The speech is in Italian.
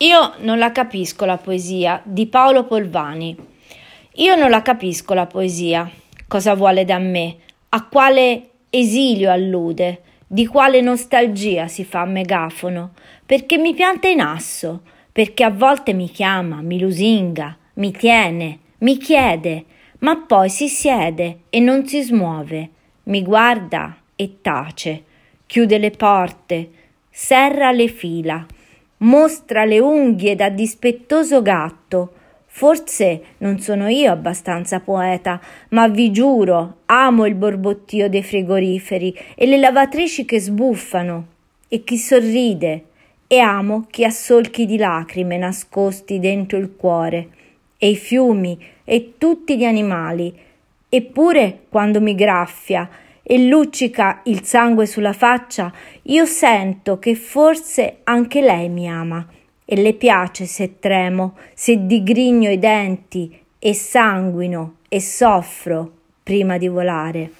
Io non la capisco la poesia di Paolo Polvani. Io non la capisco la poesia. Cosa vuole da me? A quale esilio allude? Di quale nostalgia si fa megafono? Perché mi pianta in asso, perché a volte mi chiama, mi lusinga, mi tiene, mi chiede, ma poi si siede e non si smuove, mi guarda e tace, chiude le porte, serra le fila mostra le unghie da dispettoso gatto. Forse non sono io abbastanza poeta, ma vi giuro, amo il borbottio dei frigoriferi e le lavatrici che sbuffano e chi sorride, e amo chi ha solchi di lacrime nascosti dentro il cuore, e i fiumi e tutti gli animali. Eppure quando mi graffia e luccica il sangue sulla faccia, io sento che forse anche lei mi ama e le piace se tremo, se digrigno i denti e sanguino e soffro prima di volare.